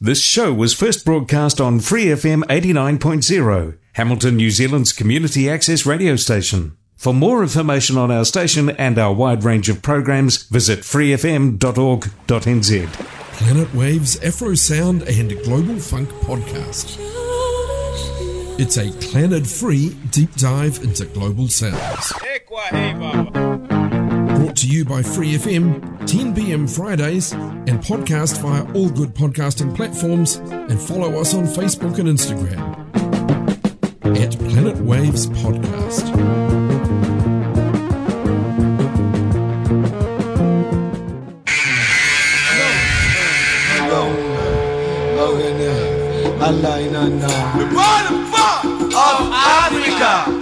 This show was first broadcast on Free FM 89.0, Hamilton, New Zealand's community access radio station. For more information on our station and our wide range of programs, visit freefm.org.nz. Planet Waves Afro Sound and Global Funk podcast. It's a planet free deep dive into global sounds. Brought to you by Free FM, 10 pm Fridays, and podcast via all good podcasting platforms. And follow us on Facebook and Instagram at Planet Waves Podcast. Allah. The bottom of Africa.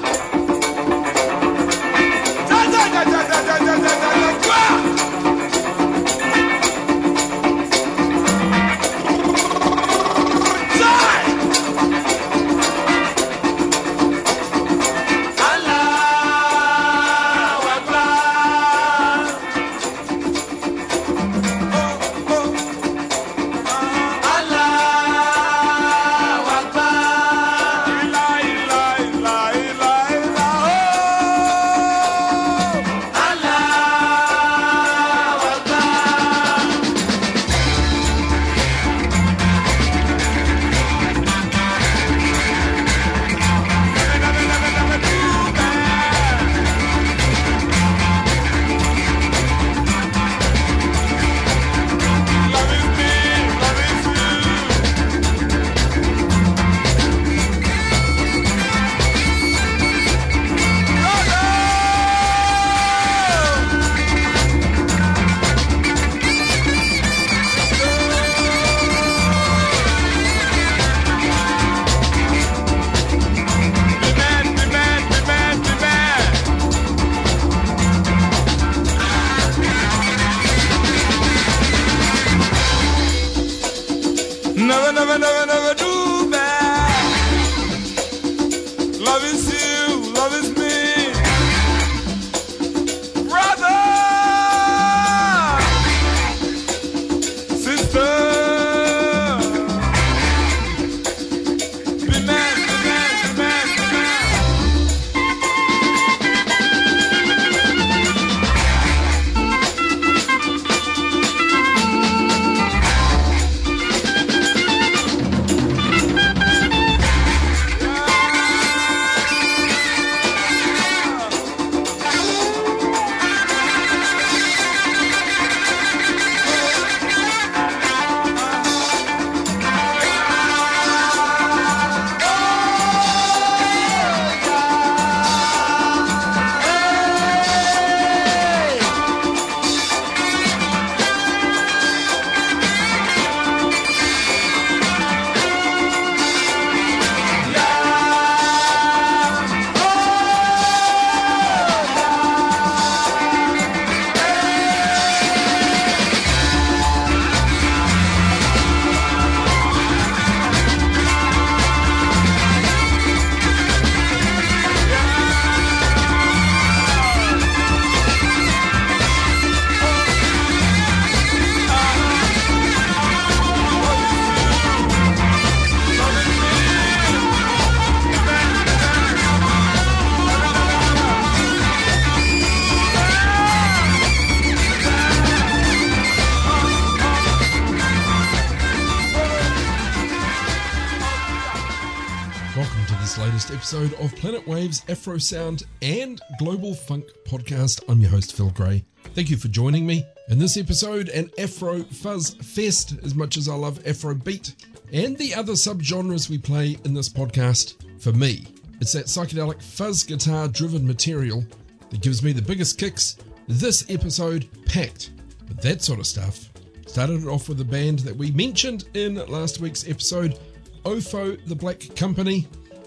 Episode of Planet Waves Afro Sound and Global Funk podcast. I'm your host, Phil Gray. Thank you for joining me. In this episode, an Afro Fuzz Fest, as much as I love Afro Beat and the other subgenres we play in this podcast. For me, it's that psychedelic fuzz guitar driven material that gives me the biggest kicks. This episode packed with that sort of stuff. Started it off with a band that we mentioned in last week's episode, Ofo the Black Company,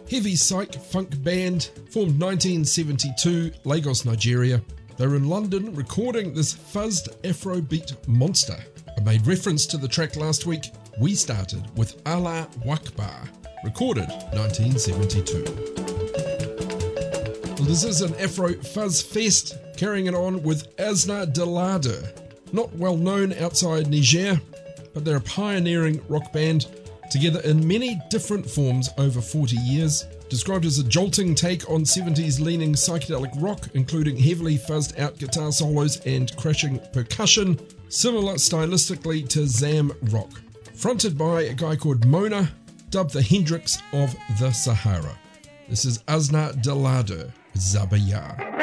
heavy psych funk band, formed 1972, Lagos, Nigeria. They were in London recording this fuzzed Afrobeat monster. I made reference to the track last week. We started with Allah Wakbar, recorded 1972. Well, this is an Afro Fuzz Fest, carrying it on with Asna Delade. Not well known outside Niger, but they're a pioneering rock band together in many different forms over 40 years. Described as a jolting take on 70s leaning psychedelic rock, including heavily fuzzed out guitar solos and crashing percussion, similar stylistically to Zam rock. Fronted by a guy called Mona, dubbed the Hendrix of the Sahara. This is Azna Delade, Zabaya.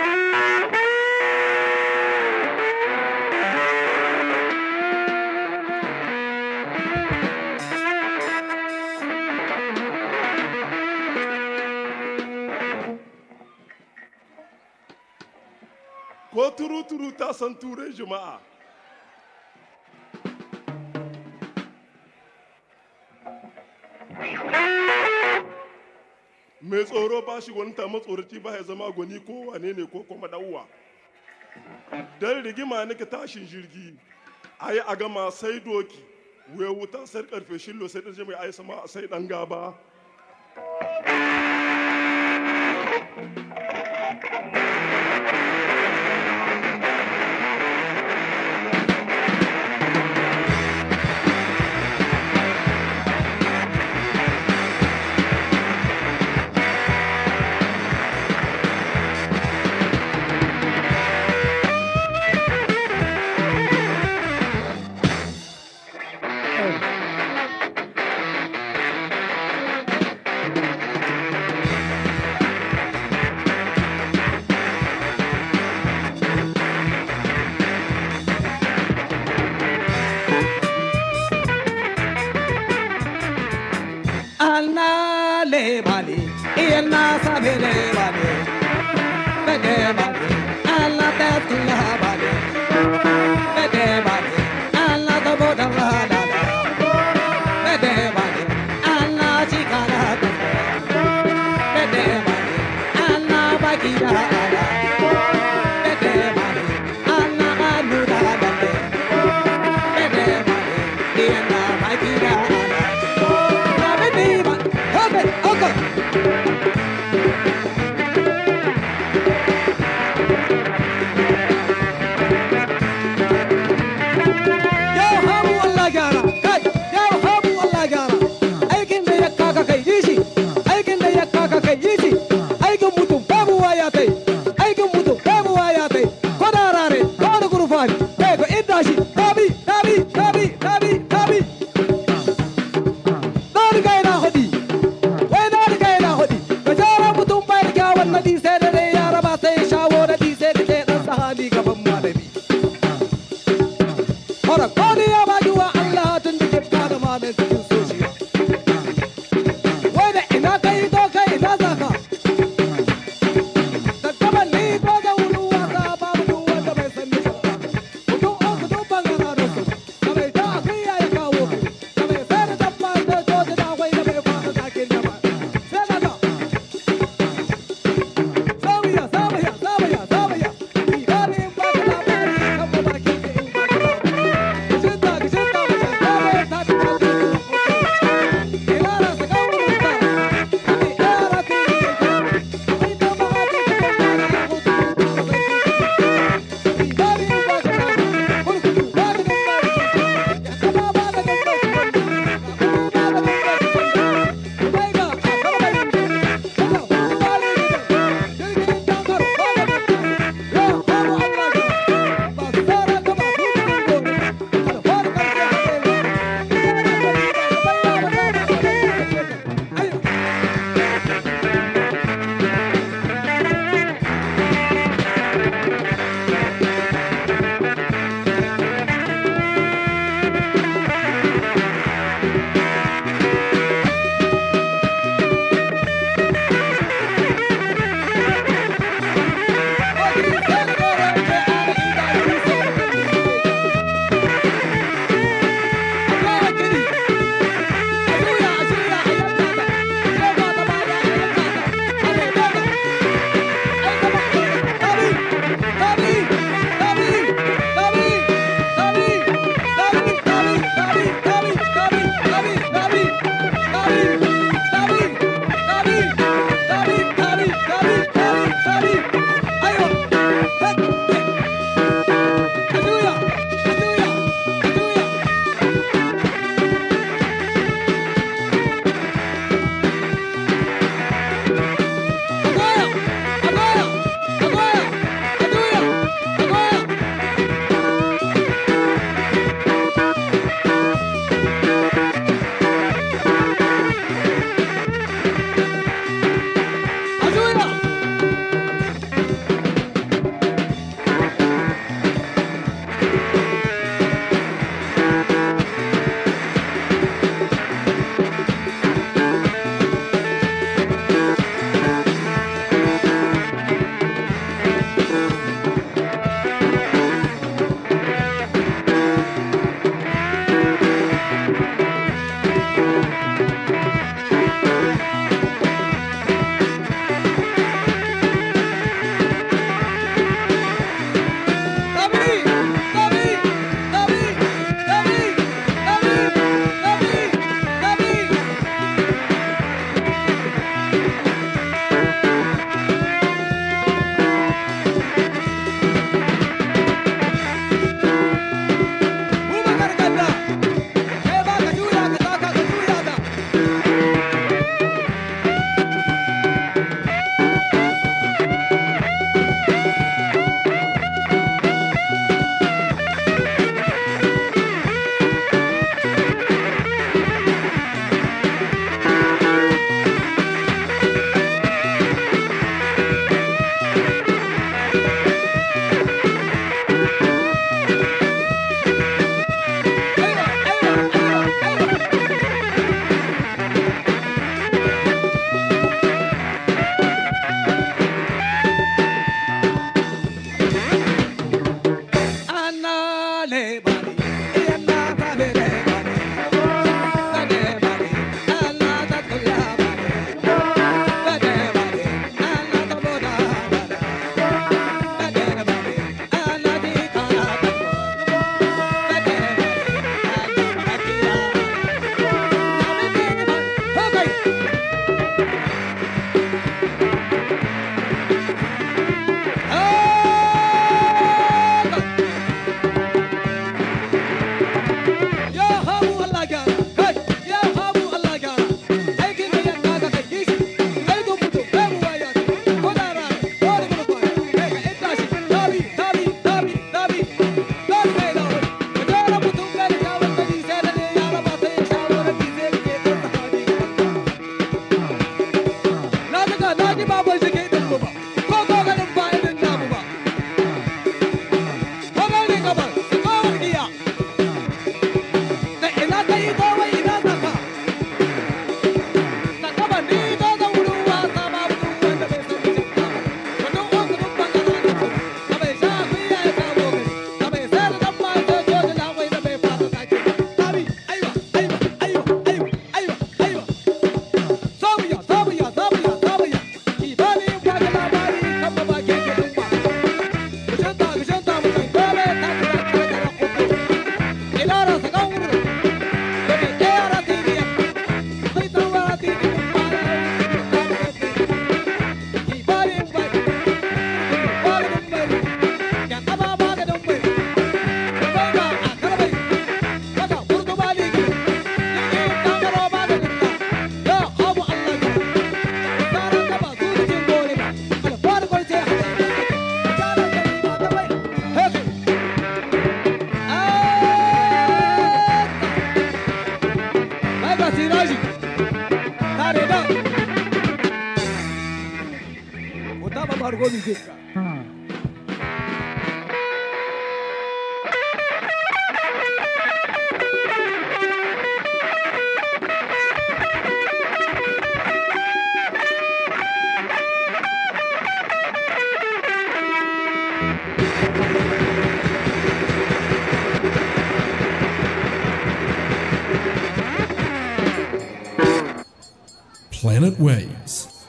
Turu-turu ta san turai jama'a mai tsoro ba shi wani matsoraci ba ya zama gwani ko wane ne ko kuma ɗauwa don rigima nake tashin jirgi a yi a gama sai doki wuya wuta sai ƙarfe shillo sai ɗan mai ai sama sai ɗan gaba.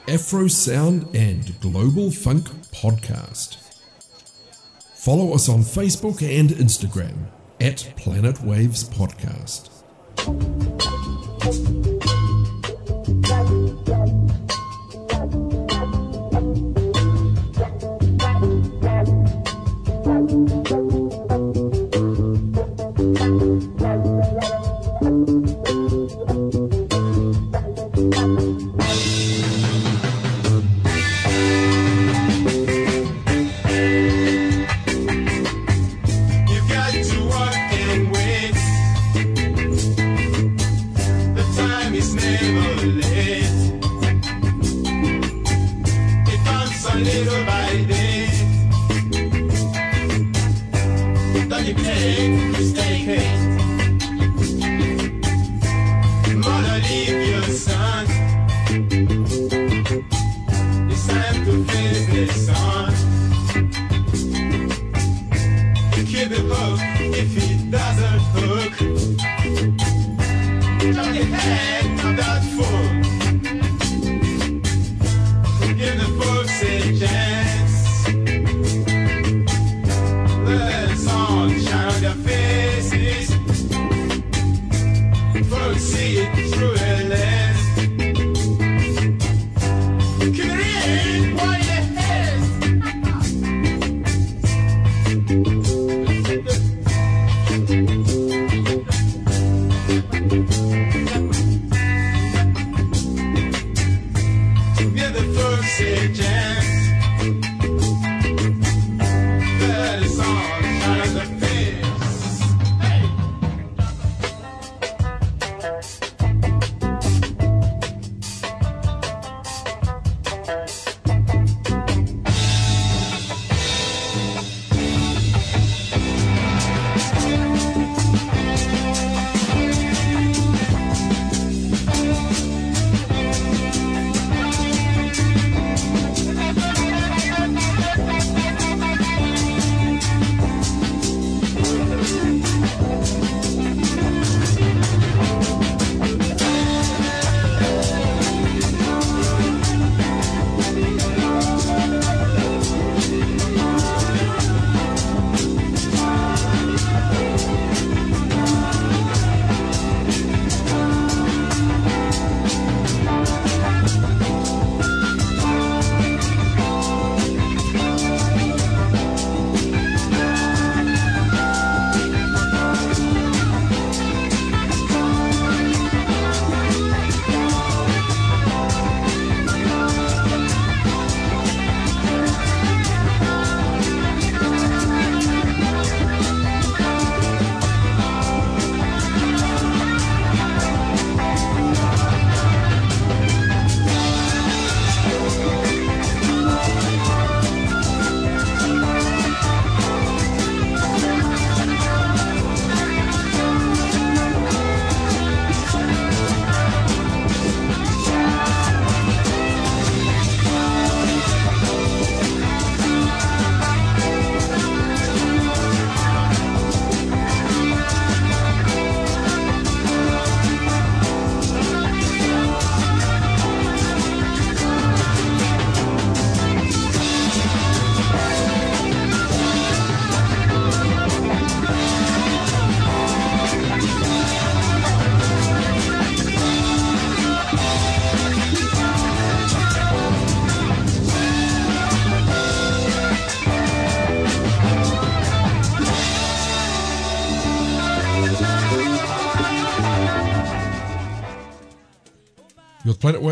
Afro Sound and Global Funk Podcast. Follow us on Facebook and Instagram at Planet Waves Podcast.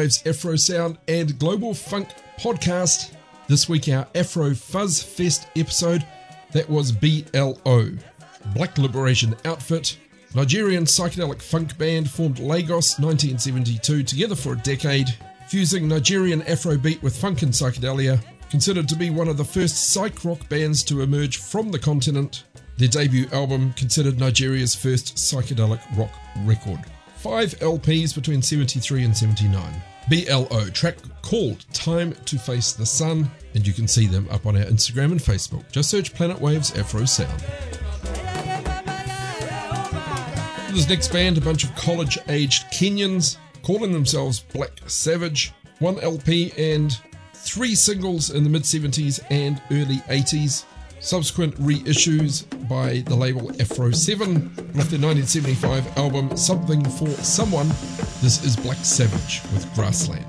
Waves Afro Sound and Global Funk podcast. This week, our Afro Fuzz Fest episode that was BLO, Black Liberation Outfit, Nigerian psychedelic funk band formed Lagos 1972 together for a decade, fusing Nigerian Afrobeat with funk and psychedelia, considered to be one of the first psych rock bands to emerge from the continent. Their debut album considered Nigeria's first psychedelic rock record. Five LPs between 73 and 79. BLO track called Time to Face the Sun, and you can see them up on our Instagram and Facebook. Just search Planet Waves Afro Sound. This next band, a bunch of college aged Kenyans calling themselves Black Savage, one LP and three singles in the mid 70s and early 80s. Subsequent reissues by the label Afro 7 with their 1975 album Something for Someone. This is Black Savage with Grassland.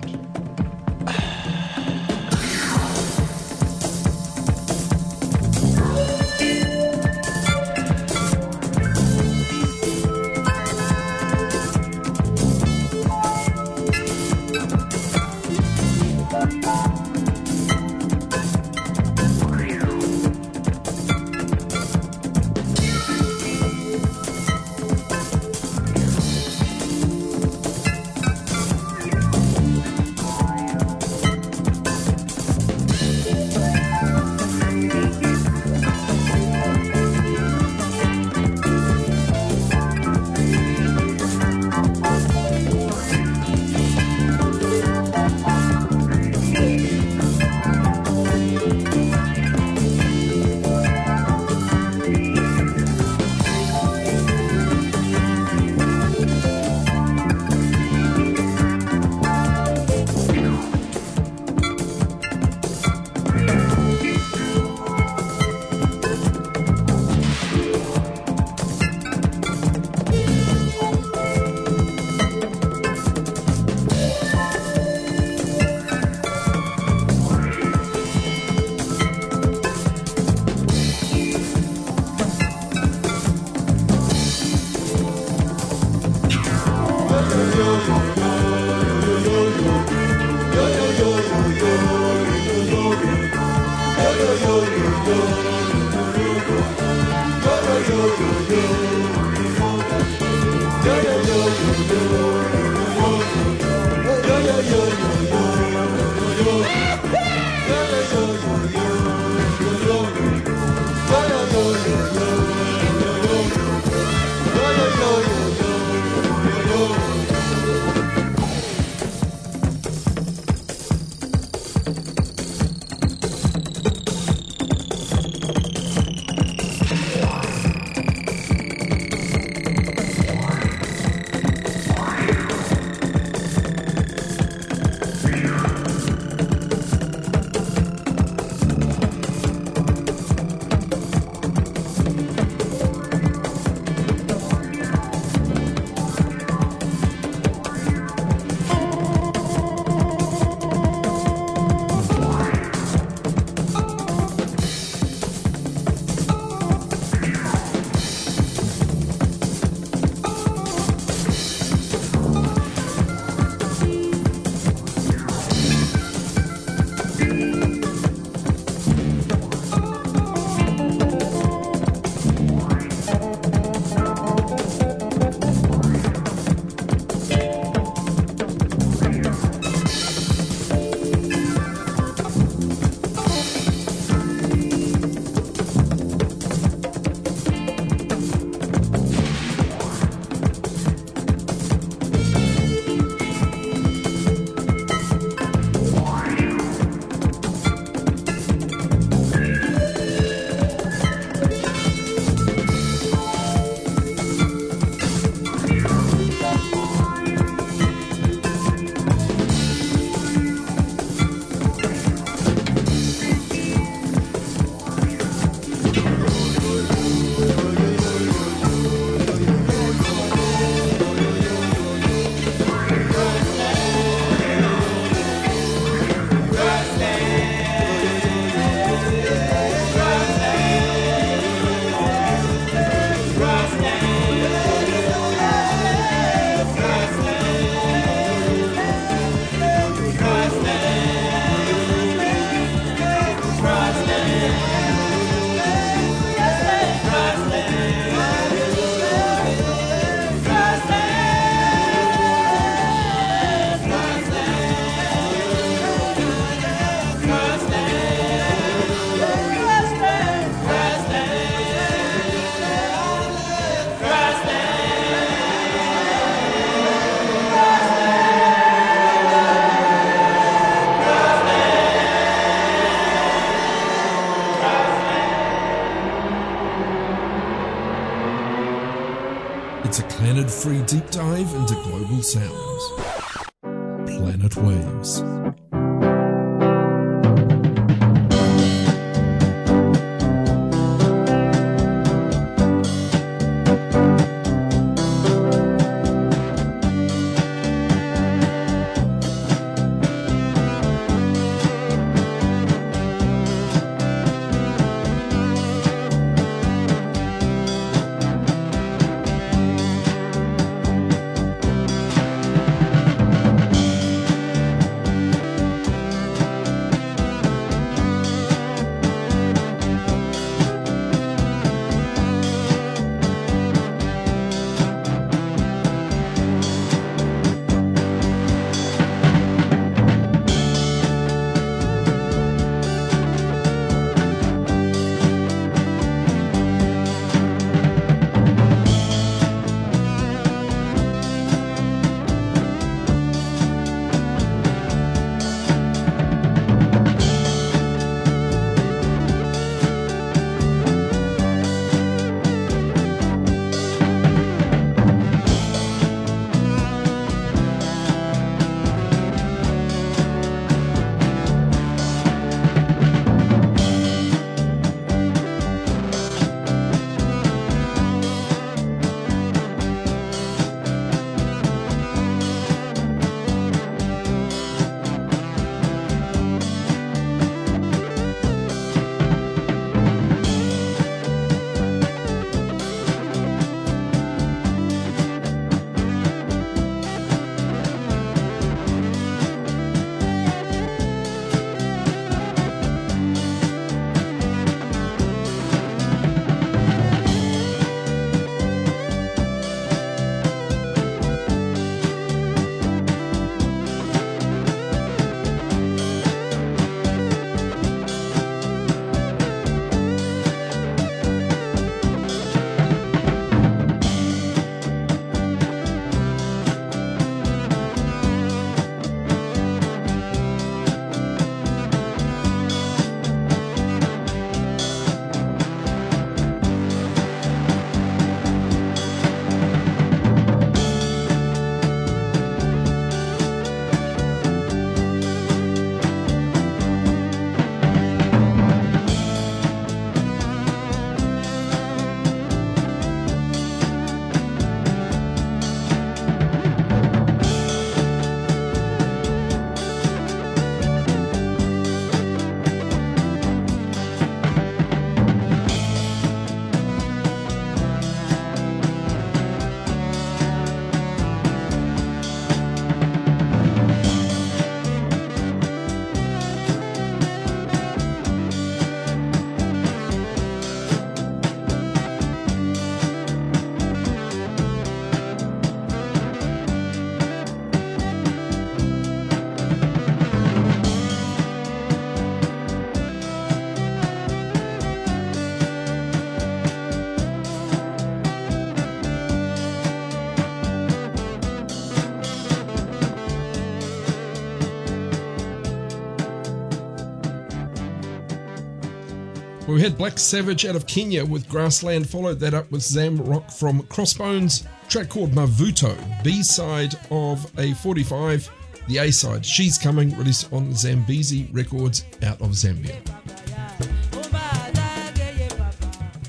Had Black Savage out of Kenya with Grassland, followed that up with Zam Rock from Crossbones, track called Mavuto, B side of a 45, the A side, She's Coming, released on Zambezi Records out of Zambia.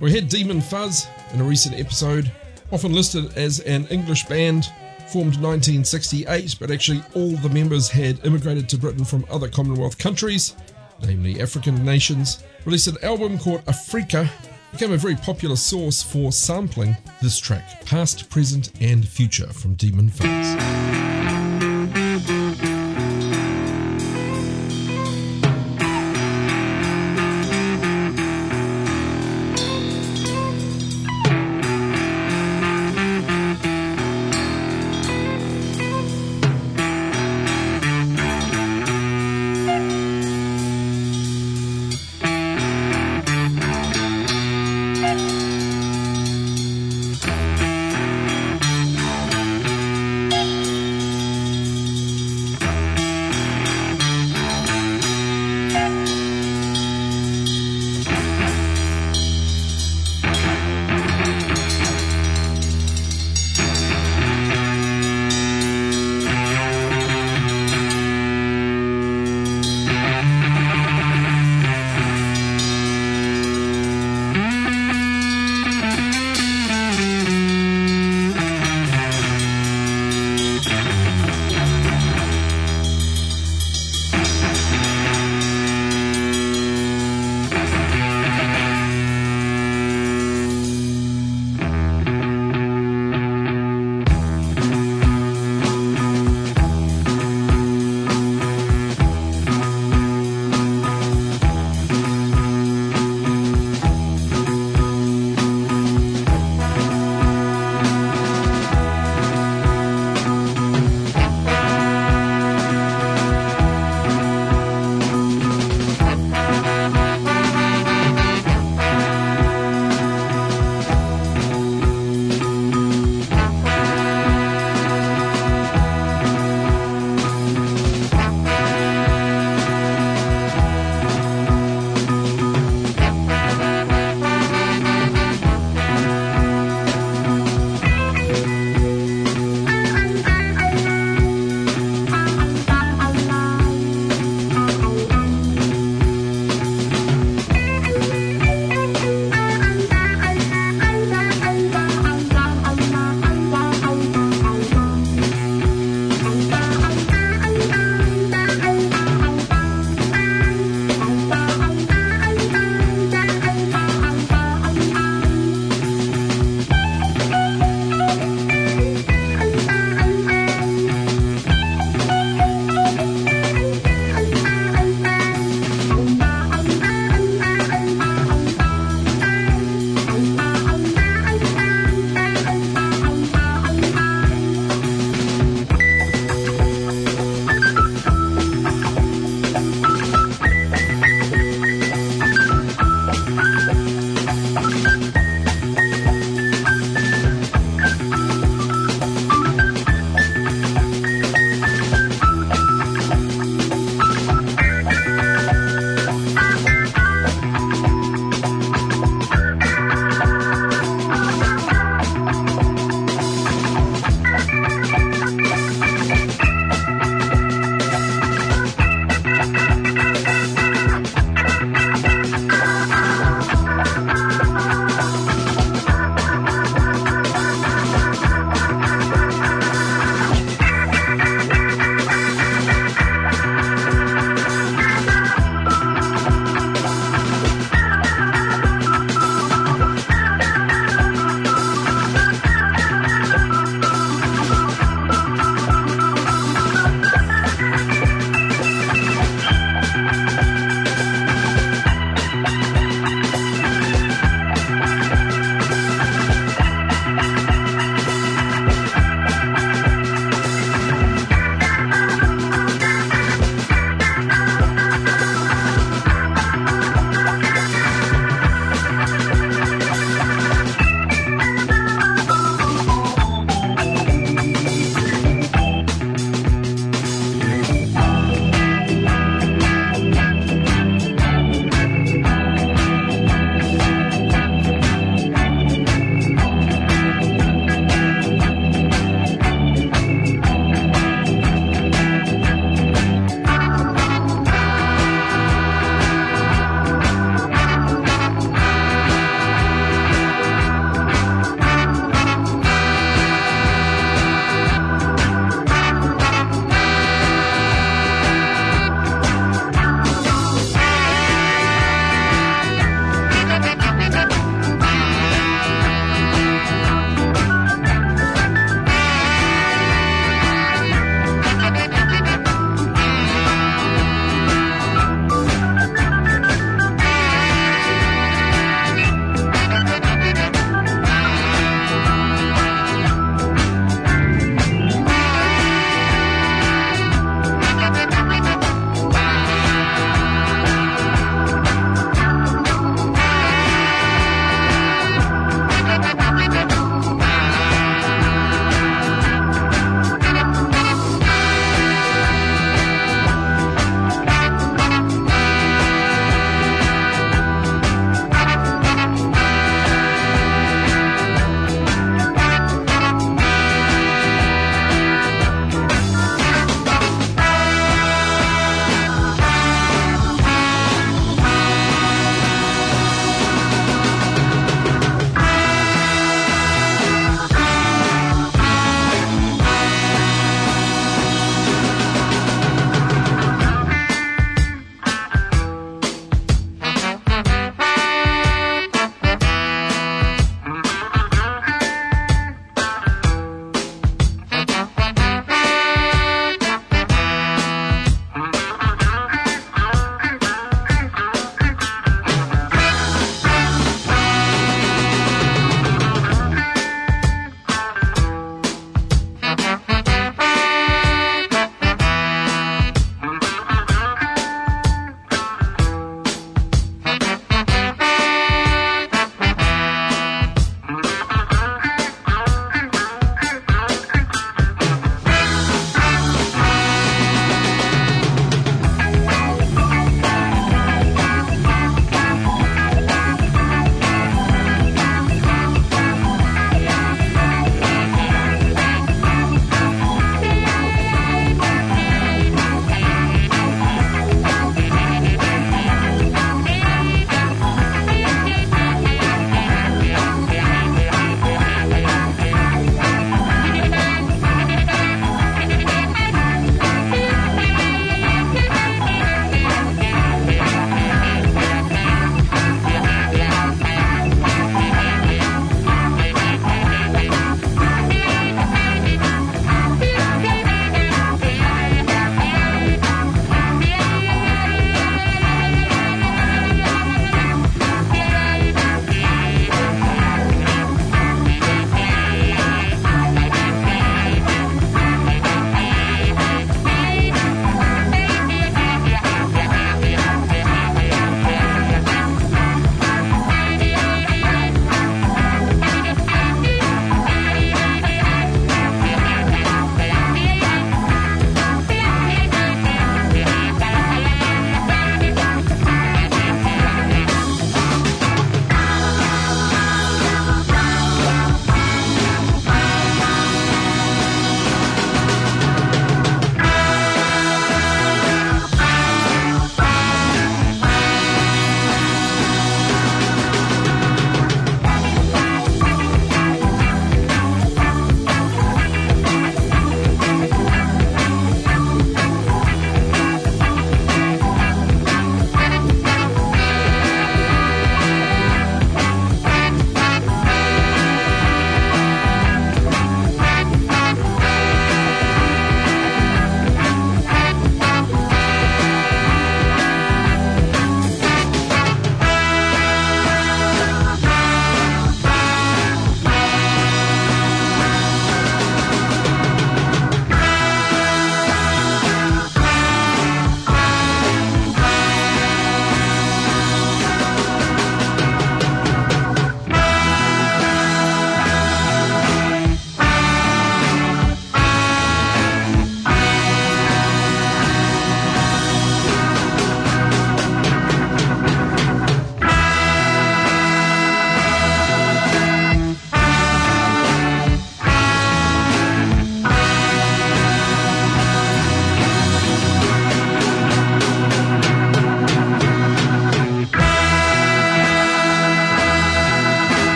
We had Demon Fuzz in a recent episode, often listed as an English band, formed 1968, but actually all the members had immigrated to Britain from other Commonwealth countries, namely African nations. Released an album called Africa, became a very popular source for sampling this track, past, present, and future from Demon Fuzz.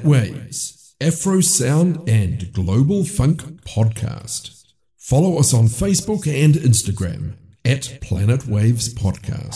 Planet Waves, Afro Sound and Global Funk Podcast. Follow us on Facebook and Instagram at Planet Waves Podcast.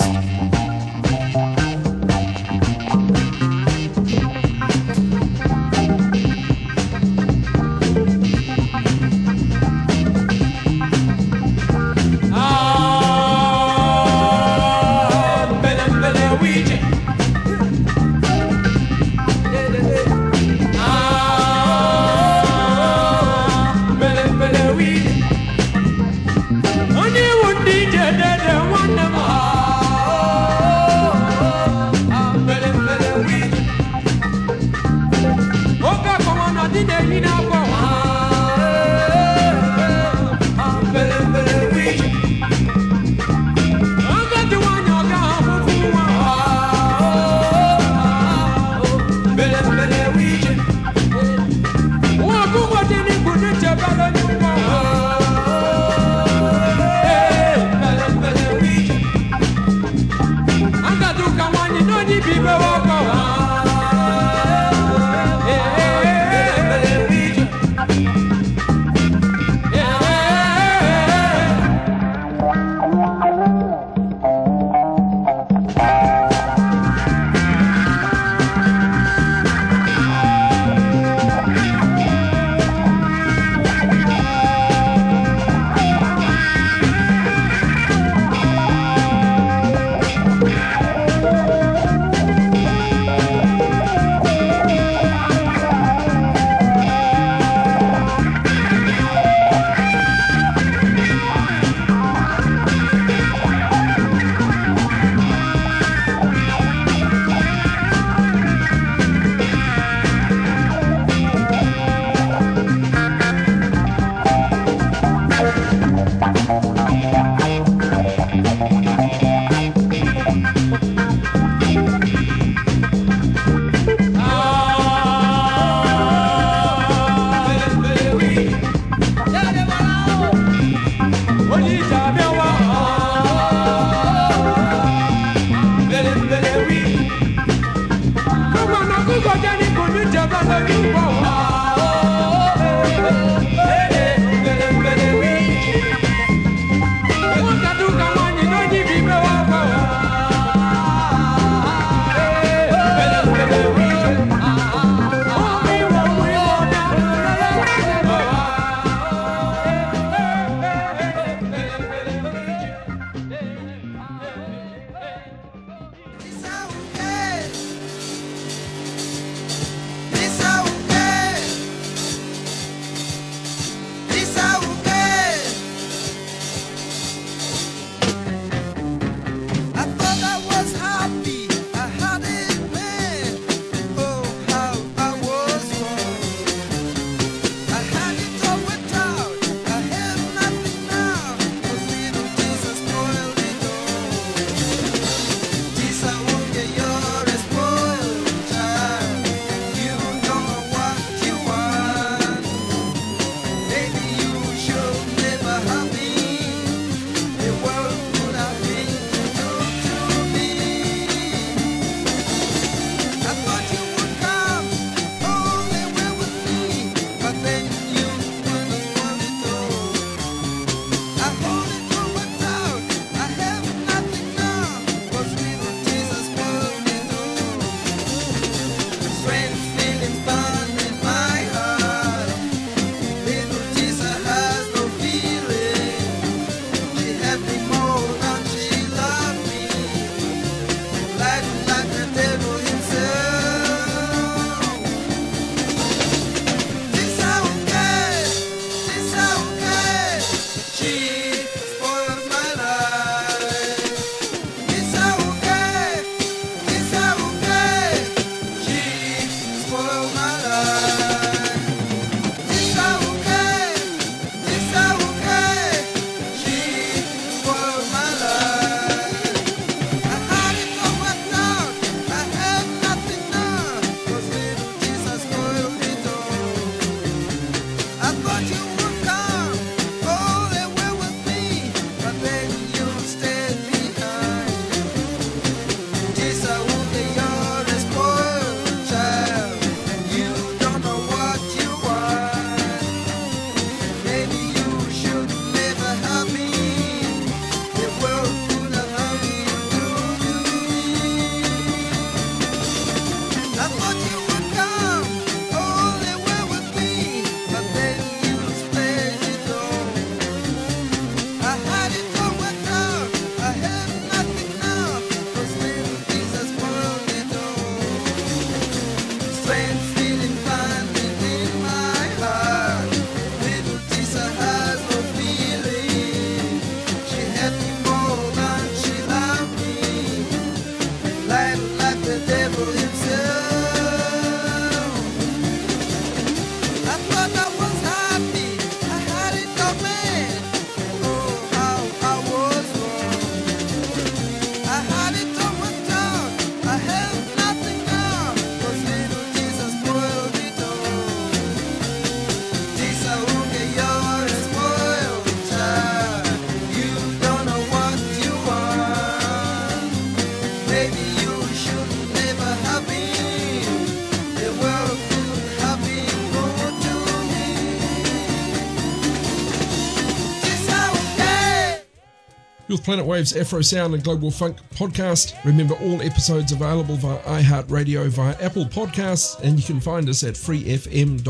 Planet Waves Afro Sound and Global Funk podcast. Remember, all episodes available via iHeartRadio, via Apple Podcasts, and you can find us at freefm.org.nz.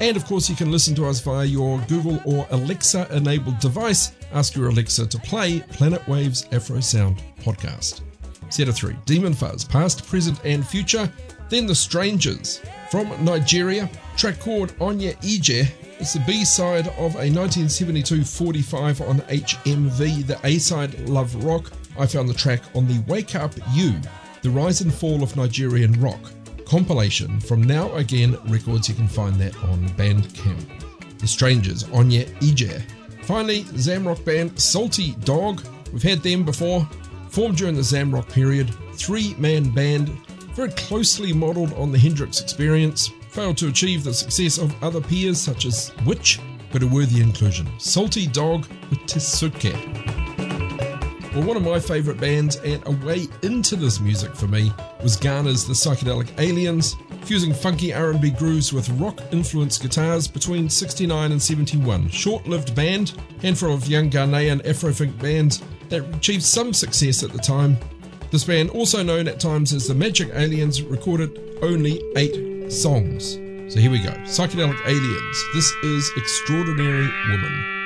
And of course, you can listen to us via your Google or Alexa enabled device. Ask your Alexa to play Planet Waves Afro Sound podcast. Set of three Demon Fuzz, past, present, and future. Then The Strangers. From Nigeria, track called Onya Ije. It's the B side of a 1972 45 on HMV, the A side Love Rock. I found the track on the Wake Up You, the rise and fall of Nigerian rock compilation from Now Again Records. You can find that on Bandcamp. The Strangers, Onya Ije. Finally, Zamrock band Salty Dog. We've had them before. Formed during the Zamrock period, three man band, very closely modelled on the Hendrix experience. Failed to achieve the success of other peers such as Witch, but a worthy inclusion. Salty Dog with Tsuke. Well, one of my favourite bands and a way into this music for me was Ghana's The Psychedelic Aliens, fusing funky R&B grooves with rock-influenced guitars between 69 and 71. Short-lived band, handful of young Ghanaian Afrofunk bands that achieved some success at the time. This band, also known at times as the Magic Aliens, recorded only eight songs. So here we go. Psychedelic Aliens. This is Extraordinary Woman.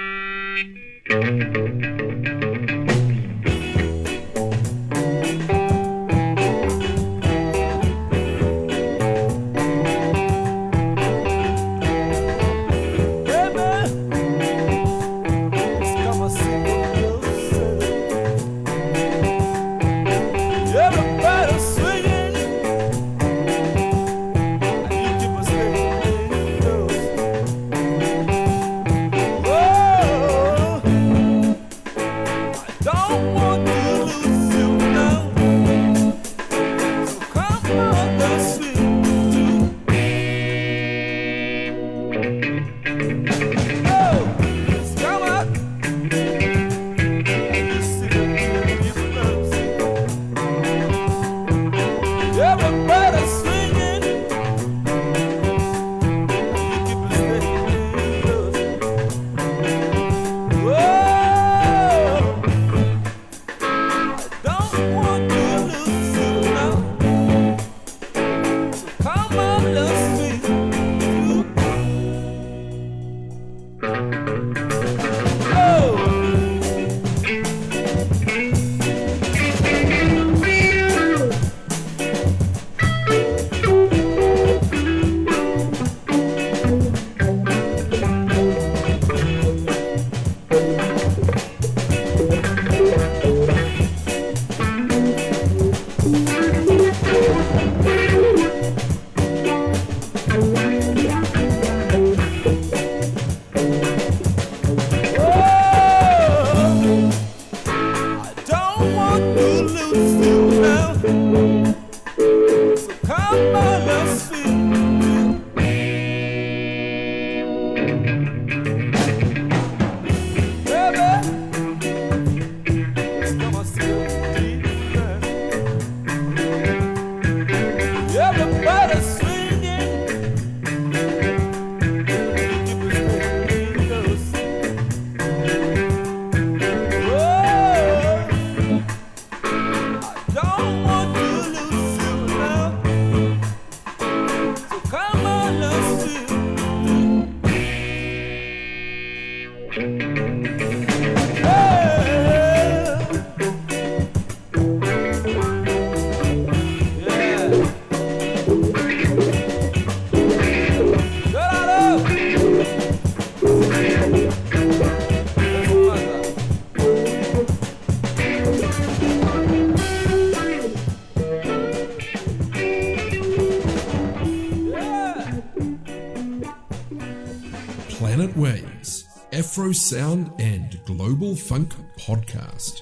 Afro Sound and Global Funk Podcast.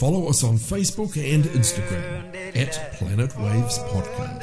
Follow us on Facebook and Instagram at Planet Waves Podcast.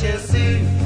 Jesse.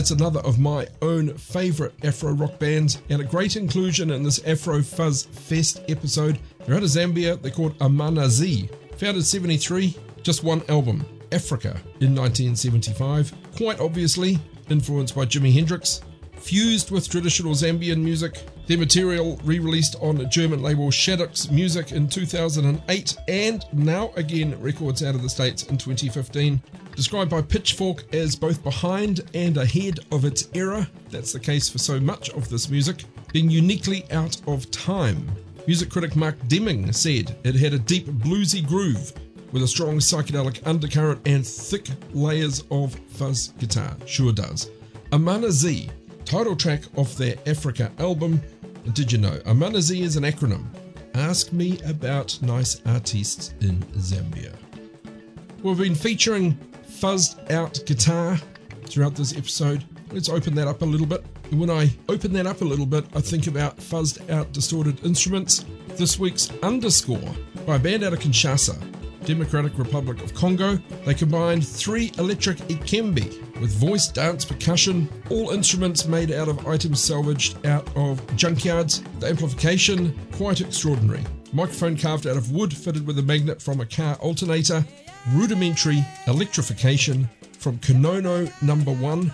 That's another of my own favourite Afro rock bands, and a great inclusion in this Afro Fuzz Fest episode. They're out of Zambia, they're called Amanaz. Founded 73, just one album, Africa, in 1975. Quite obviously influenced by Jimi Hendrix, fused with traditional Zambian music. Their material re released on German label Shadoks Music in 2008 and now again records out of the States in 2015. Described by Pitchfork as both behind and ahead of its era, that's the case for so much of this music, being uniquely out of time. Music critic Mark Deming said it had a deep bluesy groove with a strong psychedelic undercurrent and thick layers of fuzz guitar. Sure does. Amanaz title track of their Africa album. Did you know, Amanaz is an acronym? Ask me about nice artists in Zambia. We've been featuring fuzzed out guitar throughout this episode. Let's open that up a little bit. And when I open that up a little bit, I think about fuzzed out distorted instruments. This week's Underscore by a band out of Kinshasa, Democratic Republic of Congo. They combined three electric likembe with voice, dance, percussion, all instruments made out of items salvaged out of junkyards. The amplification, quite extraordinary. Microphone carved out of wood fitted with a magnet from a car alternator. Rudimentary electrification from Konono number one.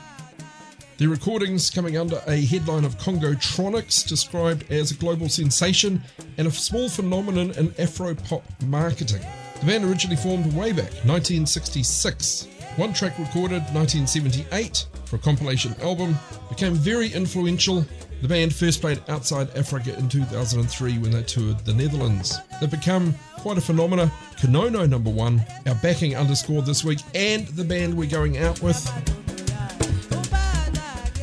The recordings coming under a headline of Congotronics, described as a global sensation and a small phenomenon in Afro pop marketing. The band originally formed way back 1966. One track recorded 1978 for a compilation album became very influential. The band first played outside Africa in 2003 when they toured the Netherlands. They've become quite a phenomena. Konono number one, our backing underscore this week, and the band we're going out with.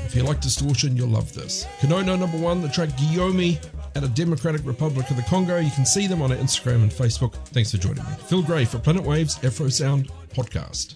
If you like distortion, you'll love this. Konono number one, the track Guillaume at a Democratic Republic of the Congo. You can see them on Instagram and Facebook. Thanks for joining me. Phil Gray for Planet Waves Afro Sound Podcast.